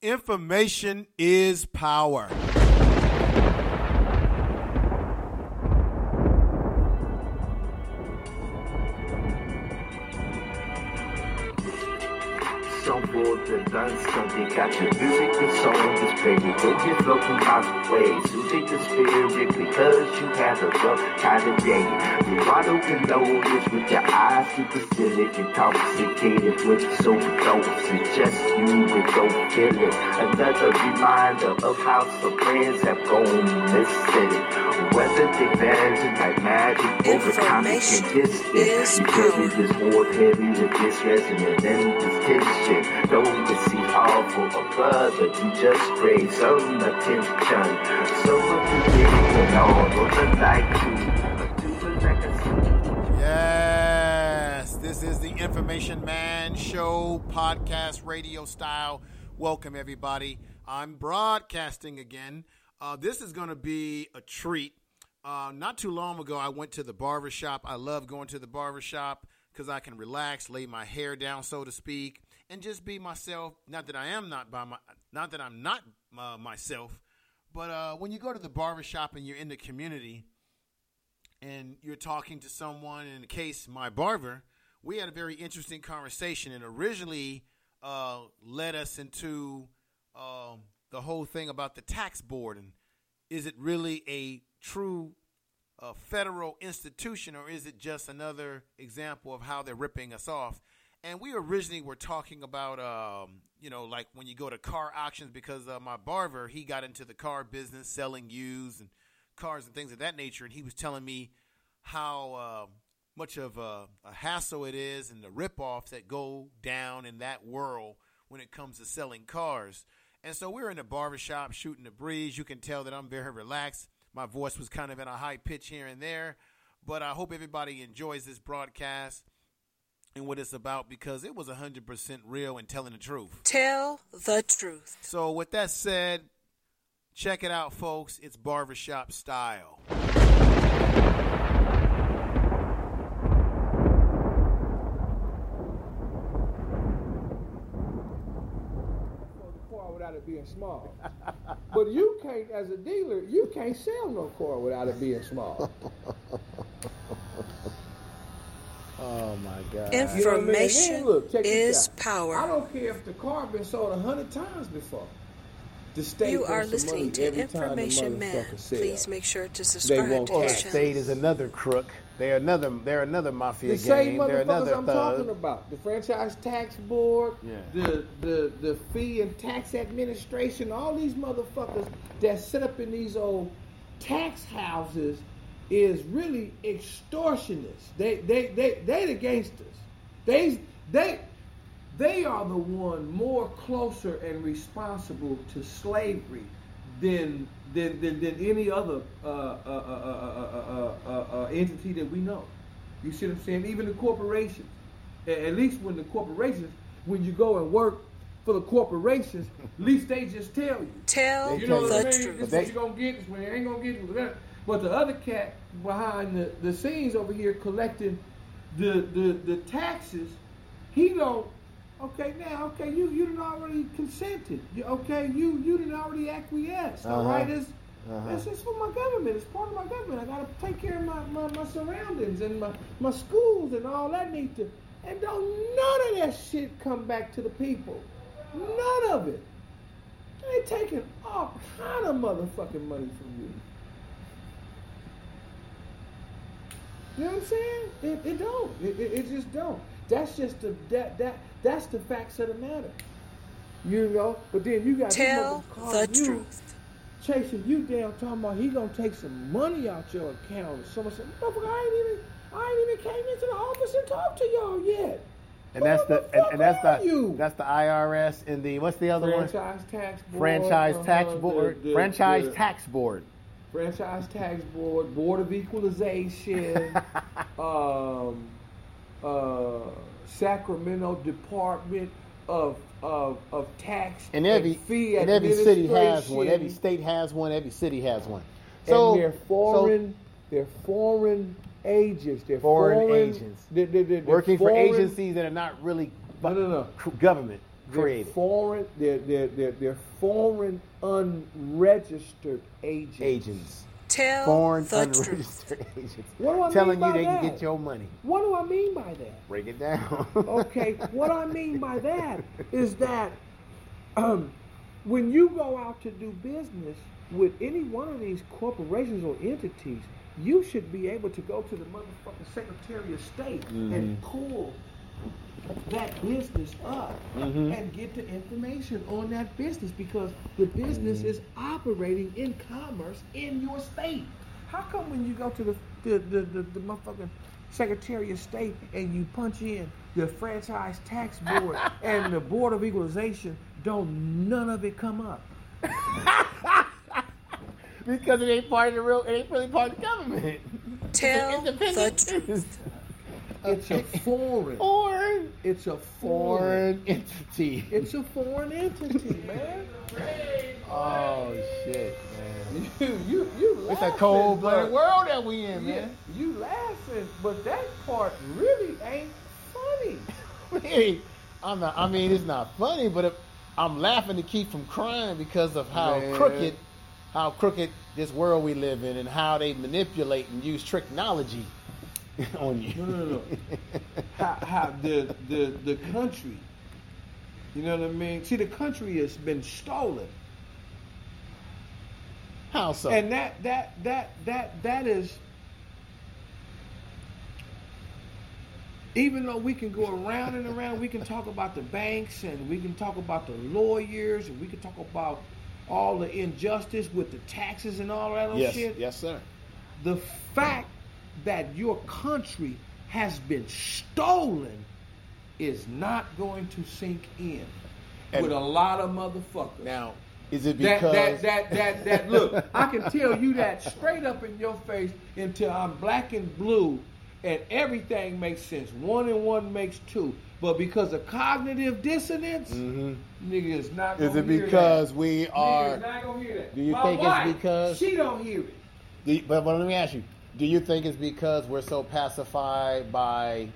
Information is power. The done something. Your music and song is baby. Go get flow from miles away. So take the spirit because you have a rough kind of day. You wide open nose with your eyes super silly. Intoxicated with. It's just you with no feeling. Another reminder of how some friends have gone missing. Whether they vanish like magic over time and distance. You carry this more heavy with this resonance and this tension. Don't you see awful or brother, you just crave some attention. So much you getting on on the night Yes, this is the Information Man Show podcast, radio style. Welcome, everybody. I'm broadcasting again. Uh, this is going to be a treat. Uh, not too long ago, I went to the barber shop. I love going to the barber shop because I can relax, lay my hair down, so to speak and just be myself. Not that I am not by my, not that I'm not uh, myself, but uh, when you go to the barbershop and you're in the community and you're talking to someone, in the case my barber, we had a very interesting conversation and originally uh, led us into um, the whole thing about the tax board and is it really a true uh, federal institution or is it just another example of how they're ripping us off? and we originally were talking about um, you know like when you go to car auctions because uh, my barber he got into the car business selling used and cars and things of that nature and he was telling me how uh, much of a, a, hassle it is and the rip-offs that go down in that world when it comes to selling cars. And so we are in the barbershop shooting the breeze. You can tell that i'm very relaxed my voice was kind of in a high pitch here and there but i hope everybody enjoys this broadcast and what it's about because it was 100% real and telling the truth. Tell the truth. So, with that said, check it out, folks. It's barbershop style. without it being small. but you can't, as a dealer, you can't sell no car without it being small. Oh my God! Information you know I mean? look, is power. I don't care if the car been sold a hundred times before. The state you are listening to Information Man. Please make sure to subscribe to this channel. State is another crook. They're another. They're another mafia the same. They're another I'm thug. talking about. The franchise tax board. Yeah. The the the fee and tax administration. All these motherfuckers that sit up in these old tax houses is really extortionists. They they they they the gangsters. They they they are the one more closer and responsible to slavery than than than, than any other uh, uh, uh, entity that we know. You see what I'm saying? Even the corporations. At least when the corporations, when you go and work for the corporations, at least they just tell you. Tell you know the what I mean? truth. This is what you're gonna get. This you ain't gonna get. But the other cat behind the, the scenes over here collecting the, the, the taxes, he don't, okay, now, okay, you, you didn't already consented. You, okay, you, you didn't already acquiesce, uh-huh. all right? It's, uh-huh. It's, it's for my government. It's part of my government. I got to take care of my, my, my surroundings and my, my schools and all that need to. And don't none of that shit come back to the people. None of it. They taking all kind of motherfucking money from you. You know what I'm saying? It, it don't. It, it, it, just don't. That's just the that that that's the facts of the matter. You know, but then you got to tell the you, truth. Chasing you down, talking about he gonna take some money out your account. Someone said, "Motherfucker, I ain't even, I ain't even came into the office and talked to y'all yet." And that's the, the and, and, that's the you? that's the IRS and the what's the other franchise one? Tax board, franchise uh, tax board. The, the, franchise the, tax board franchise tax board, board of equalization, um, uh, Sacramento Department of of, of tax and every and fee and every city has one. Every state has one. Every city has one. So and they're foreign. So, they're foreign agents. They're foreign, foreign agents. They're, they're, they're working foreign, for agencies that are not really no, no, no. government. they're foreign. They're, they're, they're, they're foreign unregistered agents. Agents. Tell foreign the unregistered truth. agents. What do I Telling mean by you they that? can get your money. What do I mean by that? Break it down. okay, what I mean by that is that um, when you go out to do business with any one of these corporations or entities, you should be able to go to the motherfucking Secretary of State mm-hmm. and pull that business up mm-hmm. and get the information on that business because the business mm-hmm. is operating in commerce in your state. How come when you go to the the, the, the, the motherfucking Secretary of State and you punch in the franchise tax board and the Board of Equalization, don't none of it come up? because it ain't part of the real, it ain't really part of the government. Tell the truth. It's a foreign. Foreign. It's a foreign, foreign entity. It's a foreign entity, man. Oh shit, man. You you you. Laughing, it's a cold blooded world that we in, yeah, man. You laughing, but that part really ain't funny. I'm not. I mean, it's not funny, but if, I'm laughing to keep from crying because of how man. crooked, how crooked this world we live in, and how they manipulate and use technology on you. No, no, no. how, how the the the country. You know what I mean? See, the country has been stolen. How so? And that that that that that is. Even though we can go around and around, we can talk about the banks and we can talk about the lawyers and we can talk about all the injustice with the taxes and all that yes, shit. Yes, sir. The fact that your country has been stolen is not going to sink in and with a lot of motherfuckers. Now, is it because that that that that, that look? I can tell you that straight up in your face until I'm black and blue, and everything makes sense. One and one makes two. But because of cognitive dissonance, mm-hmm. nigga is not. Is it because we are? not gonna hear that. Do you My think wife, it's because she don't hear it? You, but, but let me ask you: do you think it's because we're so pacified by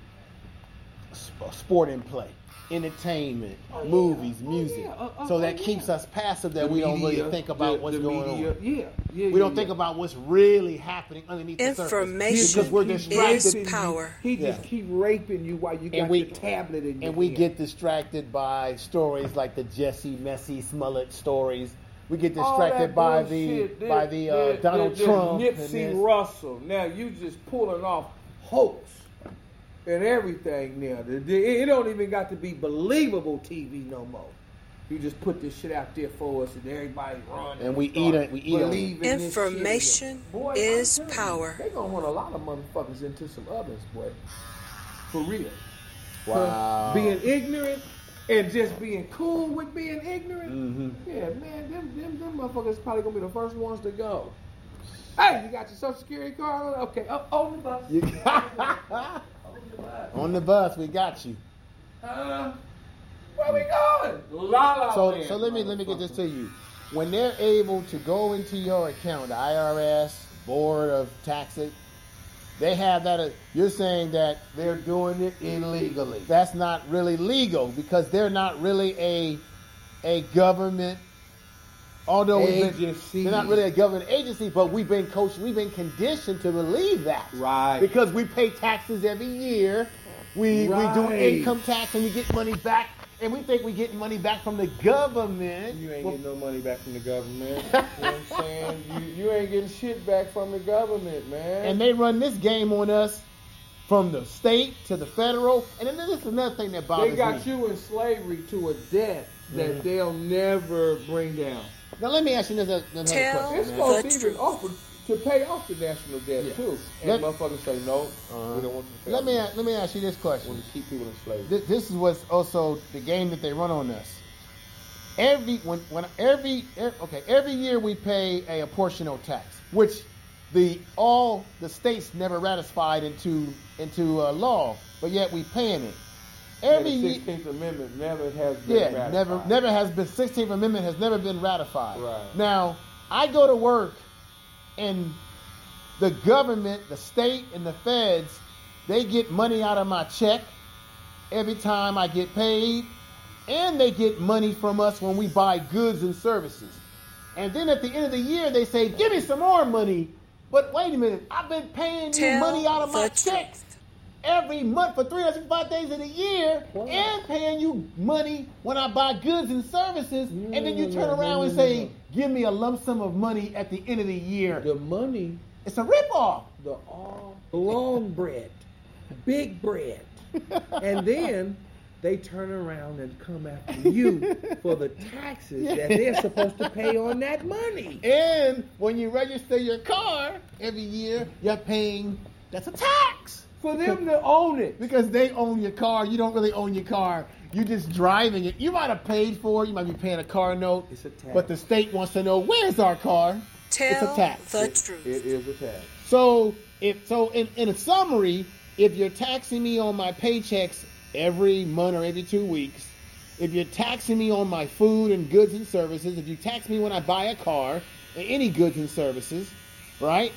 sport and play, entertainment, oh, movies, oh, music? Yeah. Uh, uh, so that oh, keeps yeah. us passive that the we media, don't really think about the, what's the going media, on. Yeah, yeah. We don't think about what's really happening underneath Information the surface. because we're distracted. is power. He just keep raping you while you got we, the tablet in And we get distracted by stories like the Jesse Messi Smollett stories we get distracted by the by the uh, Donald Trump. Nipsey Russell. Now you just pulling off hoax and everything. Now it don't even got to be believable TV no more. You just put this shit out there for us, and everybody run. And, and we eat it. We eat it. Information boy, is power. They gonna want a lot of motherfuckers into some others, boy. For real. Wow. Being ignorant and just being cool with being ignorant, mm-hmm. yeah, man, them, them, them motherfuckers probably gonna be the first ones to go. Hey, you got your social security card? Okay, oh, on the bus. You got on the bus. On the bus, we got you. Uh, where we going? La la. So, so let me let me get this to you. When they're able to go into your account, the IRS, Board of Taxes, they have that. Uh, you're saying that they're doing it illegally. That's not really legal because they're not really a a government. Although agency. Been, they're not really a government agency, but we've been coached, we've been conditioned to believe that. Right. Because we pay taxes every year. We right. we do income tax and we get money back and we think we getting money back from the government. You ain't well, getting no money back from the government. you know what I'm saying? You, you ain't getting shit back from the government, man. And they run this game on us from the state to the federal. And then this is another thing that bothers me. They got me. you in slavery to a debt that mm-hmm. they'll never bring down. Now let me ask you another, another Tell question. It's supposed to even offer to pay off the national debt yeah. too. And let, motherfuckers say no, uh-huh. we don't want to. let me let me ask you this question: Want to keep people enslaved? This, this is what's also the game that they run on us. Every when when every okay every year we pay a, a portional tax, which the all the states never ratified into into uh, law, but yet we paying it. Every yeah, Sixteenth Amendment never has been yeah, ratified. never never has been. Sixteenth Amendment has never been ratified. Right. Now I go to work and the government, the state, and the feds, they get money out of my check every time I get paid. and they get money from us when we buy goods and services. And then at the end of the year, they say, "Give me some more money." But wait a minute, I've been paying you money out of my checks every month for 365 days in a year and paying you money when I buy goods and services, and then you turn around and say, give me a lump sum of money at the end of the year. The money. It's a ripoff. The all long bread, big bread. and then they turn around and come after you for the taxes that they're supposed to pay on that money. And when you register your car every year, you're paying that's a tax for them to own it because they own your car. You don't really own your car. You're just driving it. You might have paid for it. You might be paying a car note. It's a tax. But the state wants to know where's our car. Tell it's a tax. the it, truth. It is a tax. So if so, in, in a summary, if you're taxing me on my paychecks every month or every two weeks, if you're taxing me on my food and goods and services, if you tax me when I buy a car and any goods and services, right?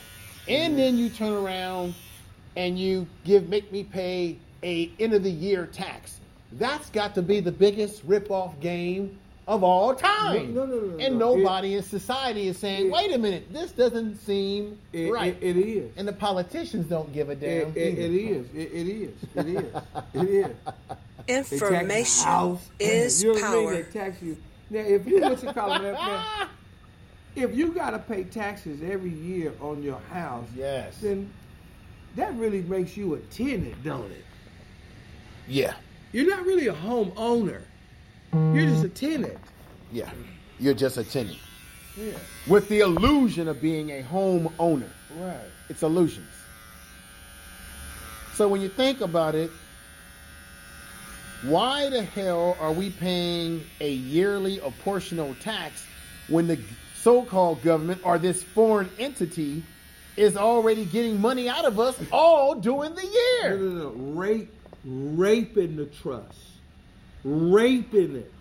And mm-hmm. then you turn around and you give make me pay a end of the year tax. That's got to be the biggest rip off game of all time. No, no, no, no and no. nobody it, in society is saying, it, "Wait a minute, this doesn't seem it, right." it is, and the politicians don't give a damn. it is. it is. It is. It is. Information is you know power. I mean? They tax you. Now, if you what you call it, now, if you got to pay taxes every year on your house, yes, then that really makes you a tenant, don't it? Yeah. You're not really a homeowner. You're just a tenant. Yeah. You're just a tenant. Yeah. With the illusion of being a homeowner. Right. It's illusions. So when you think about it, why the hell are we paying a yearly apportional tax when the so-called government or this foreign entity is already getting money out of us all during the year. No, no, no. Rape, raping the trust, raping it.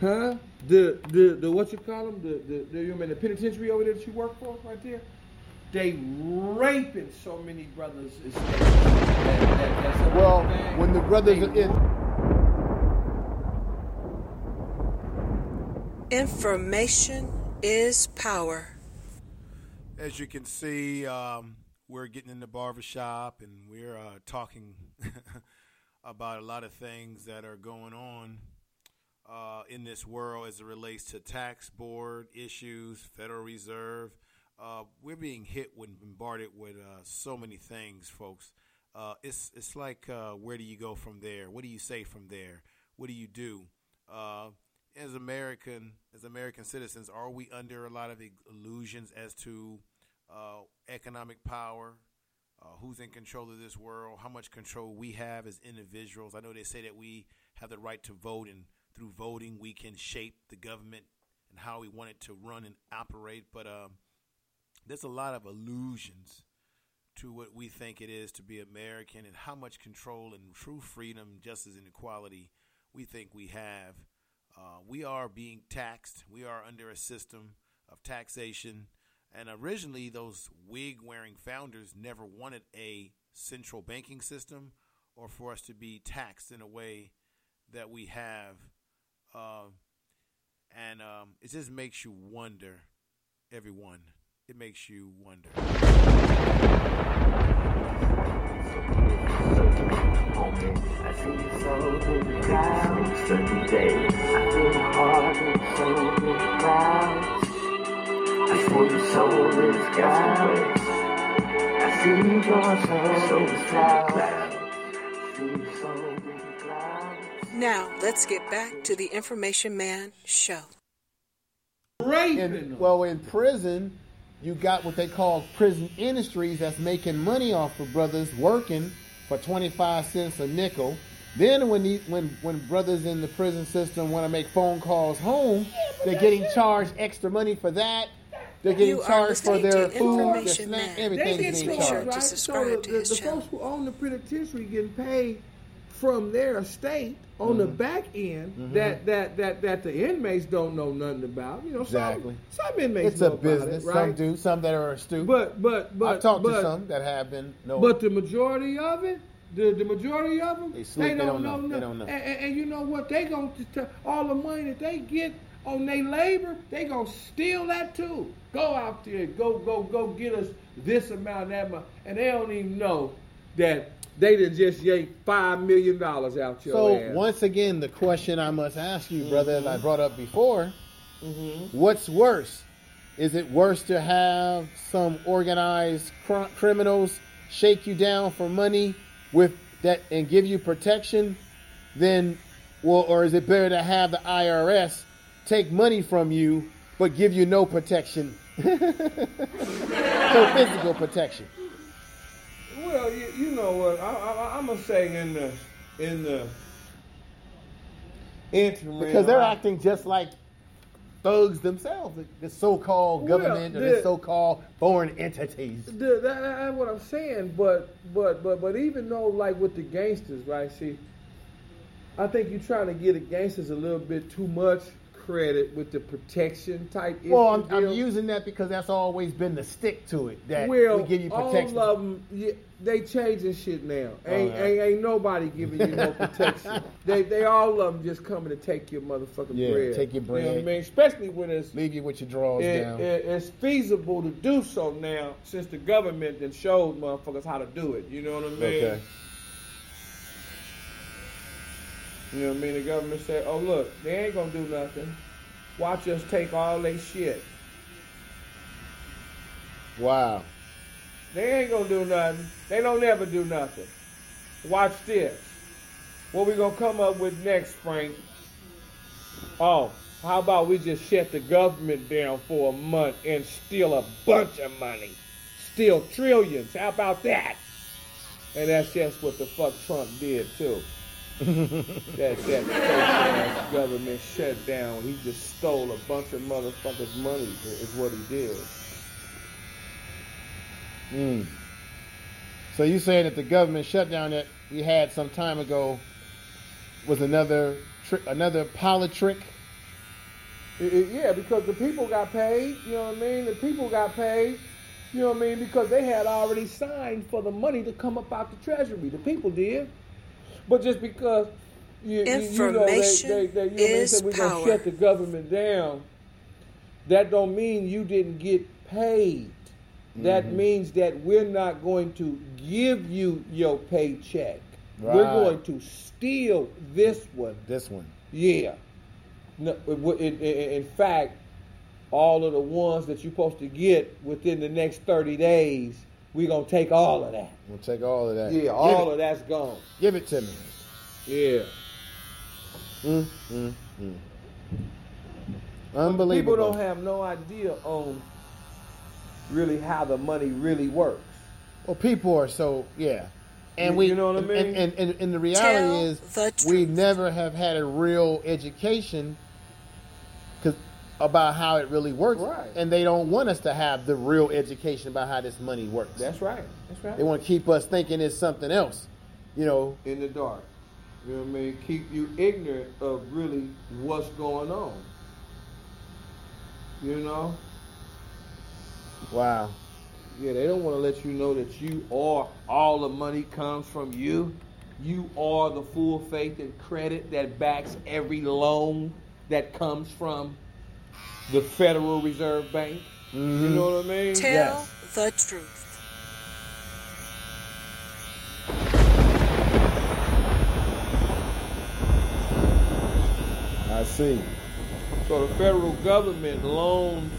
Huh? The the the what you call them? The the, the you mean the penitentiary over there that you work for right there? They raping so many brothers. That, that, well, when the brothers are in. Information is power as you can see, um, we're getting in the barbershop and we're uh, talking about a lot of things that are going on uh, in this world as it relates to tax board issues, Federal Reserve. Uh, we're being hit and bombarded with uh, so many things, folks. Uh, it's it's like uh, where do you go from there? What do you say from there? What do you do? as American as American citizens, are we under a lot of illusions as to uh, economic power, uh, who's in control of this world, how much control we have as individuals. I know they say that we have the right to vote, and through voting, we can shape the government and how we want it to run and operate. But um, there's a lot of illusions to what we think it is to be American and how much control and true freedom, justice, and equality we think we have. Uh, we are being taxed. We are under a system of taxation and originally, those wig wearing founders never wanted a central banking system or for us to be taxed in a way that we have. Uh, and um, it just makes you wonder, everyone. It makes you wonder. I feel heart. I see soul is clouds. I see your soul is clouds. Now, let's get back to the Information Man show. In, well, in prison, you got what they call prison industries that's making money off of brothers working for 25 cents a nickel. Then when the, when when brothers in the prison system want to make phone calls home, they're getting charged extra money for that. They're getting you charged for their food, their snack, everything is being charged. Right? So the, the, the folks who own the penitentiary getting paid from their estate on mm-hmm. the back end mm-hmm. that, that that that the inmates don't know nothing about. You know, exactly. Some, some inmates it's know a business. It, right? Some do. Some that are astute. But but but I've talked but, to some that have been. No. But the majority of it, The, the majority of them, they, sleep, they, don't, they don't know. know. They don't know. And, and, and you know what? They gonna tell all the money that they get on their labor, they gonna steal that too. Go out there, go go go get us this amount, that amount, and they don't even know that they done just yanked five million dollars out your so ass. once again, the question I must ask you, brother, mm-hmm. as I brought up before, mm-hmm. what's worse? Is it worse to have some organized cr- criminals shake you down for money with that and give you protection than well, or is it better to have the IRS take money from you but give you no protection? no physical protection. Well, you, you know what? I, am gonna say in the in the interim because they're I, acting just like thugs themselves, the so-called government well, the, or the so-called foreign entities. The, that, that's what I'm saying. But but but but even though like with the gangsters, right? See, I think you're trying to get the gangsters a little bit too much credit with the protection type. Well, I'm, I'm, using that because that's always been the stick to it. That well, we give you protection. all of them, yeah, they changing shit now. Ain't, ain't, ain't nobody giving you no protection. they they all of them just coming to take your motherfucking yeah, bread. take your bread. You know what I mean? Especially when it's leave you with your drawers it, down. It, it's feasible to do so now since the government then showed motherfuckers how to do it. You know what I mean? Okay. You know what I mean? The government said, oh, look, they ain't going to do nothing. Watch us take all they shit. Wow. They ain't going to do nothing. They don't ever do nothing. Watch this. What we going to come up with next, Frank? Oh, how about we just shut the government down for a month and steal a bunch of money? Steal trillions. How about that? And that's just what the fuck Trump did, too that that ass government shut down. He just stole a bunch of motherfuckers' money. Is what he did. Mm. So you saying that the government shutdown that we had some time ago was another trick, another politrick? It, it, yeah, because the people got paid. You know what I mean? The people got paid. You know what I mean? Because they had already signed for the money to come up out the treasury. The people did. But just because you, Information you know, they, they, they, you know, is they we're gonna shut the government down, that don't mean you didn't get paid. Mm-hmm. That means that we're not going to give you your paycheck. Right. We're going to steal this one. This one. Yeah. No, in, in fact, all of the ones that you're supposed to get within the next 30 days we're gonna take all of that. We'll take all of that. Yeah, Give all it. of that's gone. Give it to me. Yeah. Mm, mm, mm. Unbelievable. People don't have no idea on really how the money really works. Well, people are so yeah, and you, we you know what I mean. And, and, and, and the reality Tell is, the we never have had a real education about how it really works. Right. And they don't want us to have the real education about how this money works. That's right. That's right. They want to keep us thinking it's something else, you know. In the dark. You know what I mean? Keep you ignorant of really what's going on. You know? Wow. Yeah, they don't want to let you know that you are all the money comes from you. You are the full faith and credit that backs every loan that comes from the Federal Reserve Bank. Mm-hmm. You know what I mean? Tell yes. the truth. I see. So the federal government loans,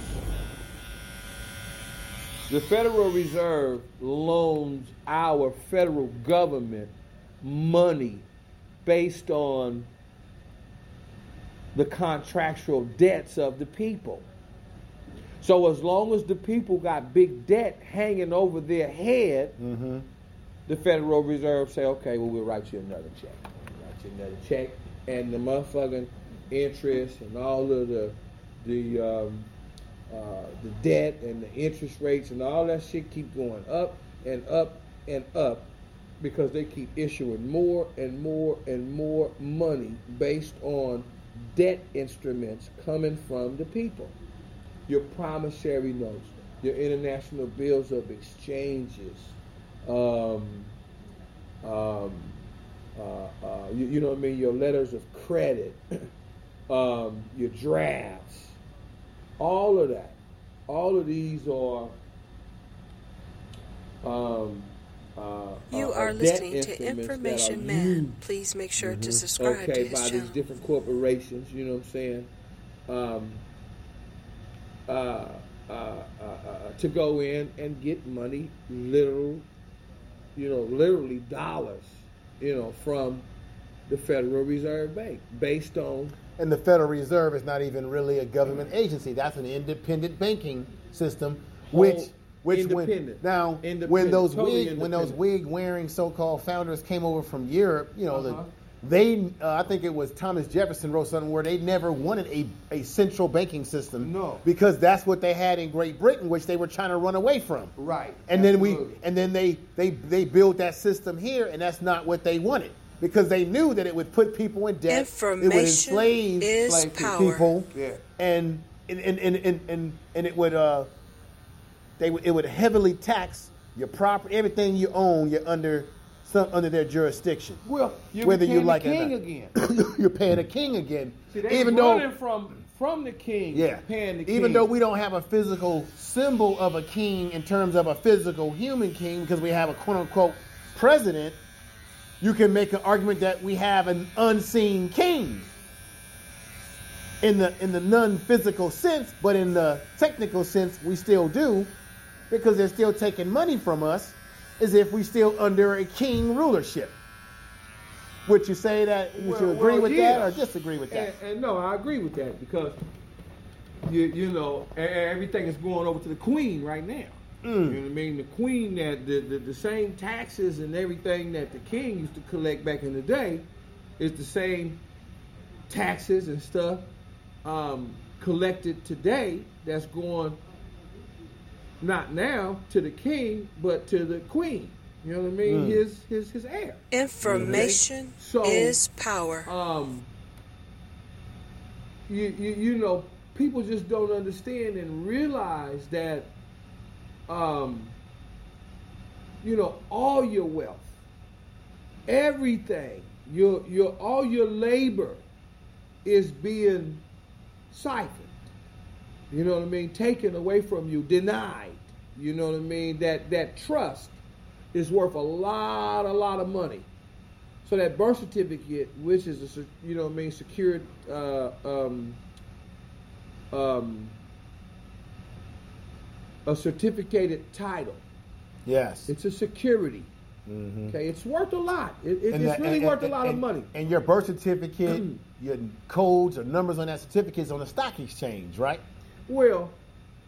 the Federal Reserve loans our federal government money based on the contractual debts of the people. So as long as the people got big debt hanging over their head, mm-hmm. the Federal Reserve say, okay, well we'll write you another check. write you another check, and the motherfucking interest and all of the the um, uh, the debt and the interest rates and all that shit keep going up and up and up because they keep issuing more and more and more money based on debt instruments coming from the people. Your promissory notes, your international bills of exchanges, um, um, uh, uh, you, you, know what I mean, your letters of credit, um, your drafts, all of that. All of these are. Uh, you uh, are listening to Information Man. Please make sure mm-hmm. to subscribe okay, to his by channel. these different corporations, you know what I'm saying? Um, uh, uh, uh, to go in and get money, literal, you know, literally dollars, you know, from the Federal Reserve Bank based on. And the Federal Reserve is not even really a government agency. That's an independent banking system, which which when now when those totally wig when those wig wearing so called founders came over from Europe, you know uh-huh. the they, uh, I think it was Thomas Jefferson wrote something where they never wanted a, a central banking system. No. Because that's what they had in Great Britain, which they were trying to run away from. Right. And Absolutely. then we, and then they, they, they built that system here, and that's not what they wanted because they knew that it would put people in debt. Information it would enslave is people. Yeah. And, and, and, and, and, and it would, uh, they would, it would heavily tax your property, everything you own, you're under some under their jurisdiction. Well, you whether you like king it again. you're paying a king again. See, even though from from the king, yeah. even king. though we don't have a physical symbol of a king in terms of a physical human king, because we have a quote unquote president, you can make an argument that we have an unseen king in the in the non-physical sense, but in the technical sense, we still do, because they're still taking money from us as if we're still under a king rulership. Would you say that? Would well, you agree well, with yeah. that or disagree with that? And, and, no, I agree with that because you you know everything is going over to the queen right now. Mm. You know what I mean? The queen that the, the, the same taxes and everything that the king used to collect back in the day is the same taxes and stuff um, collected today that's going not now to the king, but to the queen. You know what I mean? Mm. His his his heir. Information so, is power. Um, you, you you know people just don't understand and realize that um, you know all your wealth, everything, your your all your labor is being siphoned. You know what I mean? Taken away from you, denied. You know what I mean? That that trust is worth a lot, a lot of money. So that birth certificate, which is a you know what I mean, secured uh, um, um, a certificated title. Yes, it's a security. Mm-hmm. Okay, it's worth a lot. It, it, it's that, really and, worth and, a lot and, of money. And your birth certificate, your codes or numbers on that certificate is on the stock exchange, right? Well,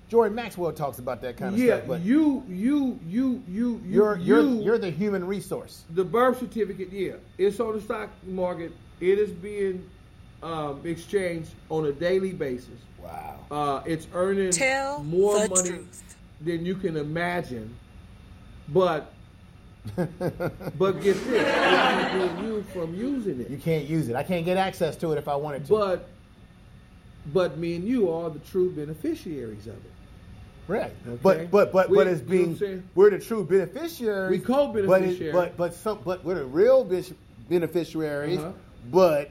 Jordan Maxwell talks about that kind of yeah, stuff. But you, you, you, you, you're you're you, you're the human resource. The birth certificate, yeah, it's on the stock market. It is being um, exchanged on a daily basis. Wow. Uh, it's earning Tell more money truth. than you can imagine, but. but get this, you from using it. You can't use it. I can't get access to it if I wanted to. But but me and you are the true beneficiaries of it. Right. Okay? But but but we, but it's being you know we're the true beneficiaries. We co-beneficiaries. But but some but we're the real beneficiaries. Uh-huh. But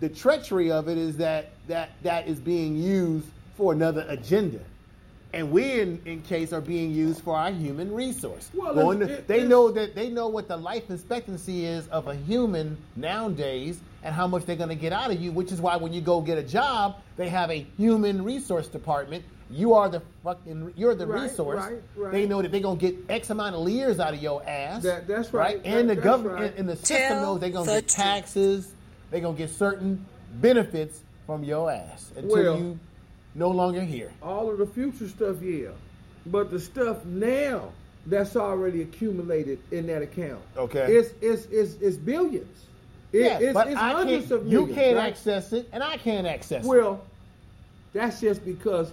the treachery of it is that that that is being used for another agenda. And we, in, in case, are being used for our human resource. Well, to, it, they know that they know what the life expectancy is of a human nowadays, and how much they're going to get out of you. Which is why when you go get a job, they have a human resource department. You are the fucking you're the right, resource. Right, right. They know that they're going to get X amount of years out of your ass. That, that's right. right? And that, the government and the system knows they're going to get taxes. They're going to get certain benefits from your ass until well, you no longer here. All of the future stuff, yeah. But the stuff now that's already accumulated in that account. Okay. It's it's it's, it's billions. It, yeah, it's, but it's I hundreds can't, of millions. You can't right? access it, and I can't access well, it. Well, that's just because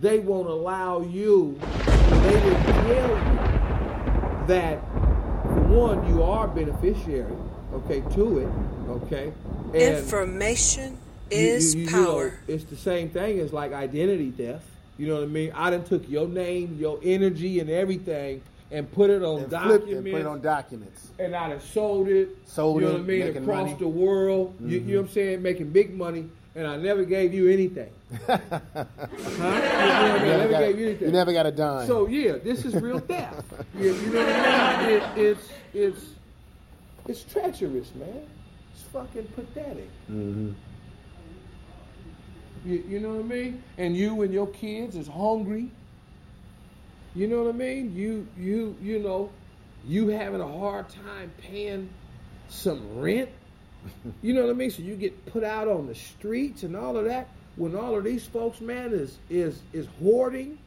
they won't allow you. They will tell you that for one, you are beneficiary, okay, to it, okay. And Information is you, you, you power. Know, it's the same thing as like identity theft. You know what I mean? I done took your name, your energy, and everything, and put it on and documents. And put it on documents. And I have sold it. Sold you know it, what I mean? Across money. the world. Mm-hmm. You, you, know what I'm saying? Making big money. And I never gave you anything. huh? You, you, never, you anything. You never got a dime. So yeah, this is real theft. you, you know what I mean? It, it's it's it's treacherous, man. It's fucking pathetic. Mm-hmm. You, you know what I mean? And you and your kids is hungry. You know what I mean? You you you know, you having a hard time paying some rent. You know what I mean? So you get put out on the streets and all of that. When all of these folks, man, is is is hoarding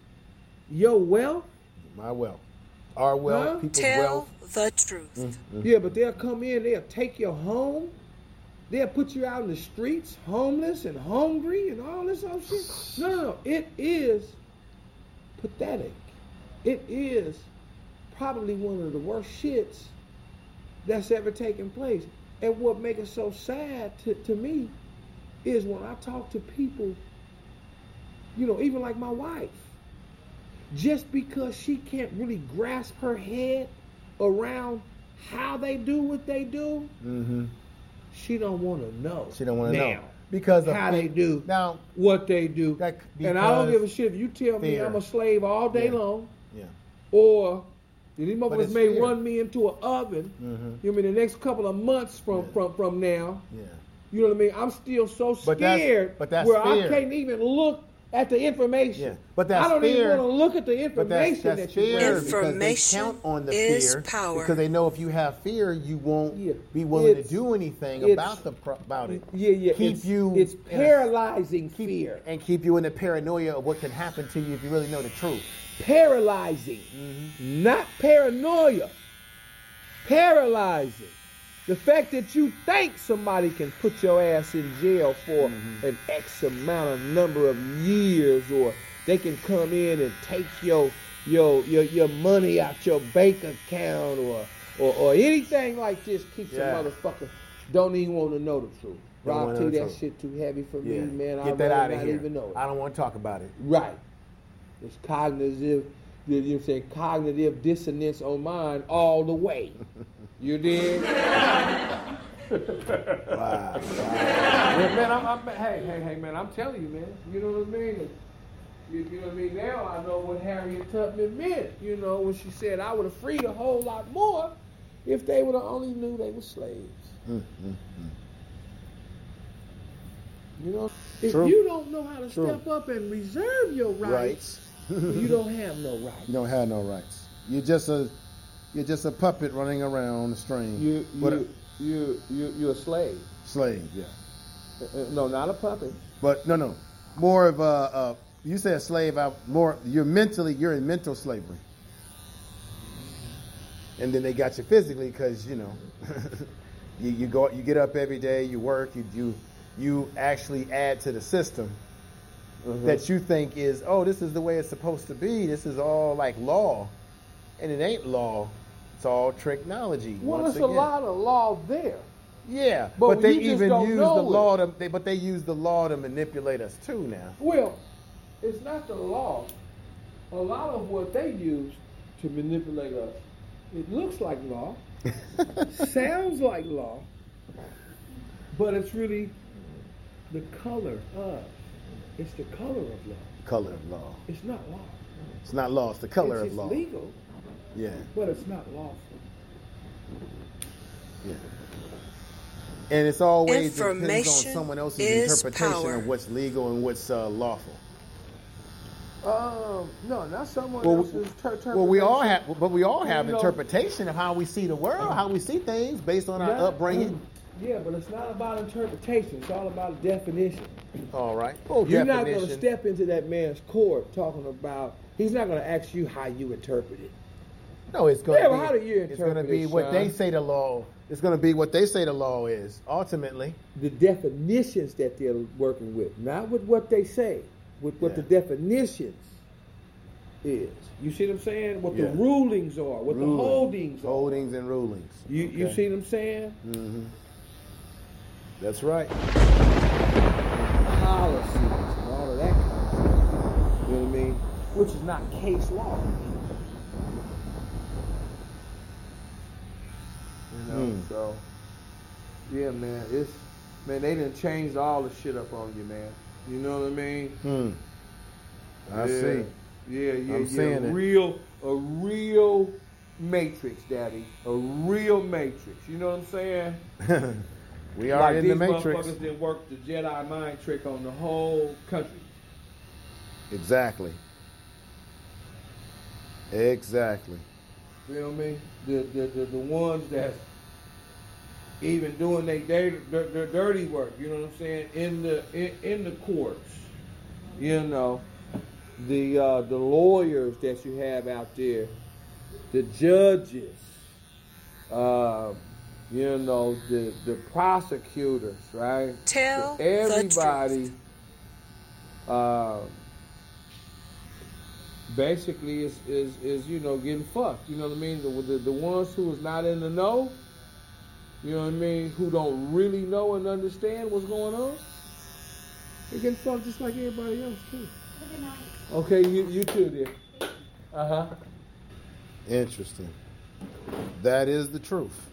your wealth. My wealth. Our wealth, huh? people's Tell wealth. the truth. Mm-hmm. Yeah, but they'll come in, they'll take your home, they'll put you out in the streets, homeless and hungry and all this other shit. No, no, no. It is pathetic. It is probably one of the worst shits that's ever taken place. And what makes it so sad to, to me is when I talk to people, you know, even like my wife, just because she can't really grasp her head around how they do what they do, mm-hmm. she don't want to know. She don't want to know because how they do now what they do. And I don't give a shit if you tell me. I'm a slave all day yeah. long, or these motherfuckers may fear. run me into an oven. Mm-hmm. You know, I mean, the next couple of months from yeah. from from now. Yeah. You know what I mean? I'm still so scared but that's, but that's where fear. I can't even look at the information. Yeah. But that's I don't fear. even want to look at the information that's, that's that you fear bring. Information because they count on the is fear power. because they know if you have fear, you won't Yeah. be willing to do anything about the pro- about it. Yeah, yeah. Keep it's, you It's in a- paralyzing fear. and keep you in the paranoia of what can happen to you if you really know the truth. Paralyzing, Mm-hmm. not paranoia. Paralyzing. The fact that you think somebody can put your ass in jail for Mm-hmm. an X amount of number of years, or they can come in and take your your your, your money out your bank account, or or, or anything like this keeps Yeah. a motherfucker don't even want to know the truth. Rob, T, that shit too heavy for Yeah. me, man. Get I'd that out of not here. even know it. I don't want to talk about it. Right. It's cognitive, you know what I'm saying, cognitive dissonance on mine all the way. You did? Wow. wow. Yeah, man, I'm, I'm, hey, hey, hey, man, I'm telling you, man. You know what I mean? You, you know what I mean? Now I know what Harriet Tubman meant. You know when she said, "I would have freed a whole lot more if they would have only knew they were slaves." Mm, You know, if True. you don't know how to True. step up and reserve your rights, you don't have no rights. You don't have no rights. You're just a you're just a puppet running around the string. You, But you, you, you, you're a slave. slave, yeah. Uh, uh, No, not a puppet. But no, no, more of a. a you say a slave. I more. You're mentally. You're in mental slavery. And then they got you physically because you know, you, you go. You get up every day. You work. You you you actually add to the system Mm-hmm. that you think is oh this is the way it's supposed to be. This is all like law, and it ain't law. It's all technology. Well, there's a lot of law there. Yeah, But but, they even use the law to. They, but they use the law to manipulate us too now. Well, it's not the law. A lot of what they use to manipulate us, it looks like law, sounds like law, but it's really the color of. It's the color of law. Color of law. It's not law. It's not law. It's the color it's, of law. It's legal, Yeah, but it's not lawful. yeah. And it's always depends on someone else's interpretation power. of what's legal and what's uh, lawful. Um, no, not someone Well, else's ter- Well, we all have, but we all have You know- interpretation of how we see the world, how we see things based on our Yeah, upbringing. Yeah, but it's not about interpretation. It's all about definition. All right. Full You're not going to step into that man's court talking about. He's not going to ask you how you interpret it. No, it's going Yeah, to be. how do you it's going to be what Sean? they say the law. It's going to be what they say the law is. Ultimately, The definitions that they're working with, not with what they say, with what Yeah. the definitions is. You see what I'm saying? What Yeah. the rulings are, what the holdings are. holdings and rulings. You you see what I'm saying? hmm That's right. Policies and all of that kind of stuff. You know what I mean? Which is not case law. So yeah, man. It's man, they didn't change all the shit up on you, man. You know what I mean? Hmm. I yeah. see. Yeah, yeah, I'm yeah. real, a real matrix, daddy. A real matrix. You know what I'm saying? we are like in these the matrix. motherfuckers didn't work the Jedi mind trick on the whole country. Exactly. Exactly. Feel me? The the the, the ones that even doing their dirty, their dirty work. You know what I'm saying? In the in, in the courts. You know, the uh, the lawyers that you have out there, the judges. Uh, you know the the prosecutors, right? Tell everybody. Uh, basically is, is, is you know getting fucked. You know what I mean? The, the the ones who is not in the know, you know what I mean, who don't really know and understand what's going on, they getting fucked just like everybody else too. Okay, you you too, dear. Uh huh. Interesting. That is the truth.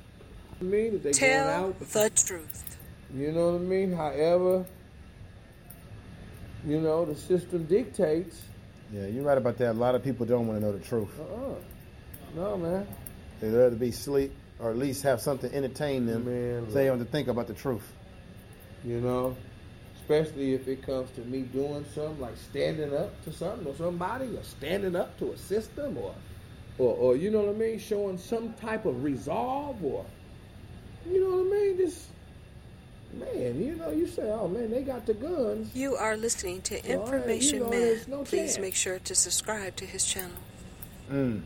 I mean, if they Tell out, the truth. You know what I mean? However, you know the system dictates. Yeah, you're right about that. A lot of people don't want to know the truth. Uh-uh. No, man. They'd rather be asleep or at least have something entertain them. Man, so they don't have to think about the truth. You know, especially if it comes to me doing something like standing up to something or somebody or standing up to a system or, or, or you know what I mean, showing some type of resolve or, you know what I mean, this. Man, you know, you say, oh man, they got the guns. You are listening to Information you know, Man. No Please chance. make sure to subscribe to his channel. Mm.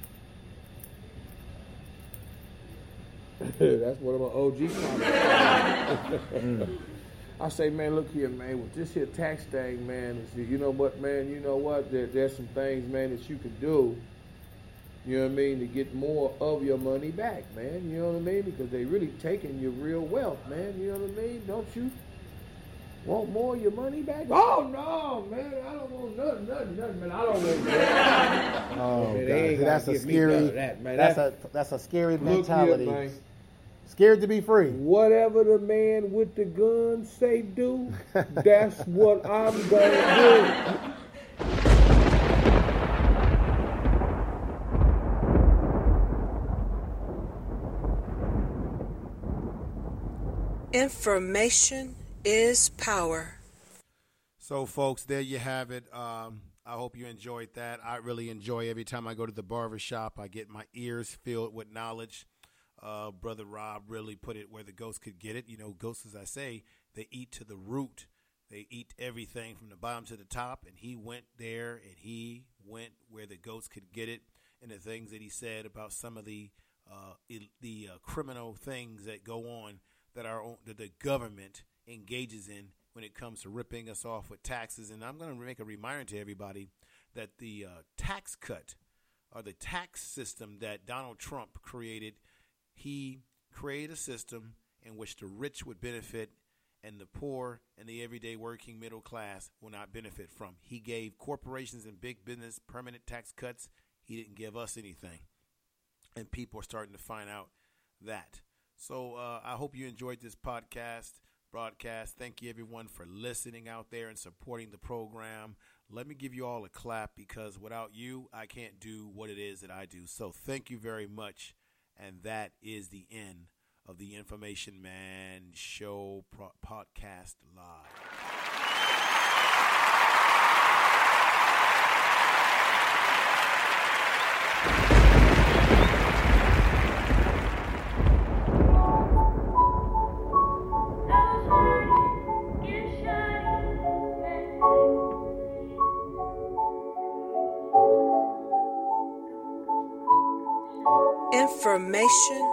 That's one of my OG comments. mm. I say, man, look here, man, with this here tax thing, man, you know what, man, you know what, there, there's some things, man, that you can do you know what I mean? To get more of your money back, man. You know what I mean? Because they really taking your real wealth, man. You know what I mean? Don't you want more of your money back? Oh no, man! I don't want nothing, nothing, nothing, man. I don't want that. oh, man, that's a scary. That, man. That's, that's, a that's a scary mentality. Here, Scared to be free. Whatever the man with the gun say do, that's what I'm gonna do. Information is power. So, folks, there you have it. Um, I hope you enjoyed that. I really enjoy every time I go to the barber shop. I get my ears filled with knowledge. Uh, Brother Rob really put it where the ghosts could get it. You know, ghosts, as I say, they eat to the root. They eat everything from the bottom to the top. And he went there and he went where the ghosts could get it. And the things that he said about some of the uh, the uh, criminal things that go on that our own, that the government engages in when it comes to ripping us off with taxes. And I'm going to make a reminder to everybody that the uh, tax cut or the tax system that Donald Trump created, he created a system in which the rich would benefit and the poor and the everyday working middle class will not benefit from. He gave corporations and big business permanent tax cuts. He didn't give us anything. And people are starting to find out that. So uh, I hope you enjoyed this podcast broadcast. Thank you everyone for listening out there and supporting the program. Let me give you all a clap because without you, I can't do what it is that I do. So thank you very much. And that is the end of the Information Man Show pro- podcast live. Information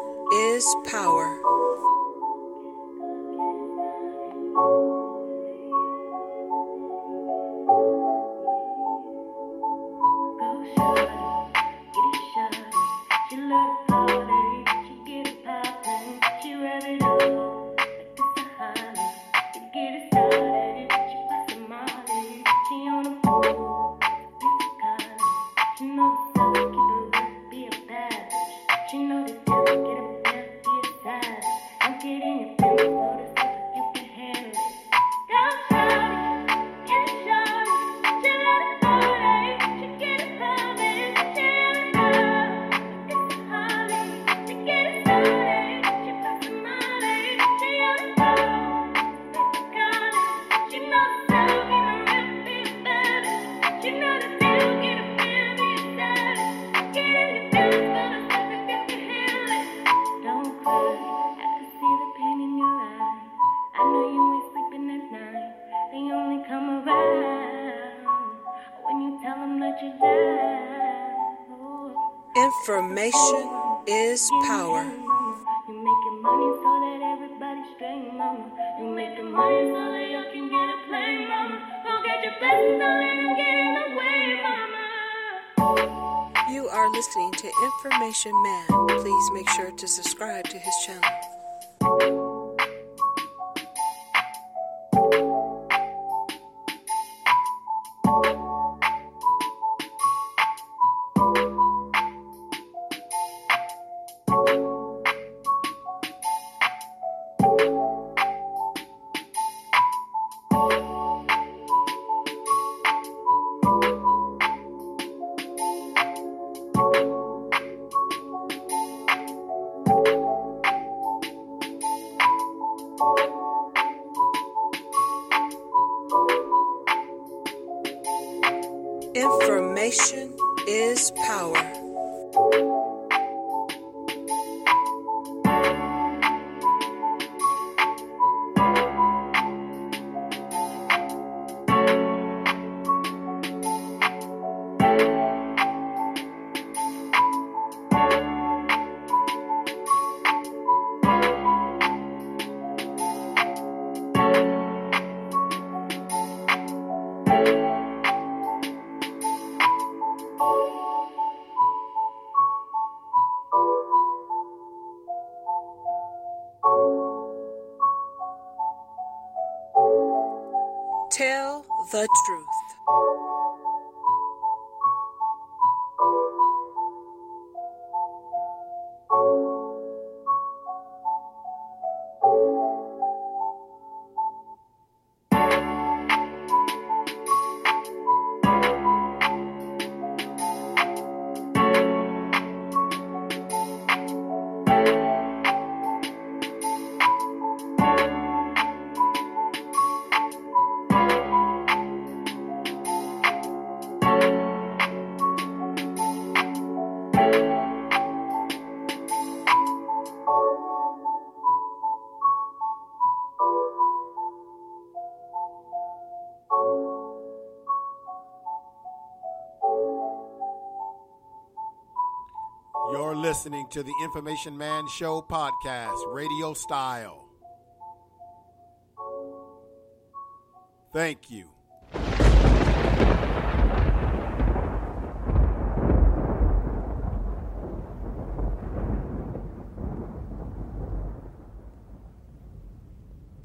to subscribe. the truth. listening to the Information Man Show podcast, radio style. Thank you.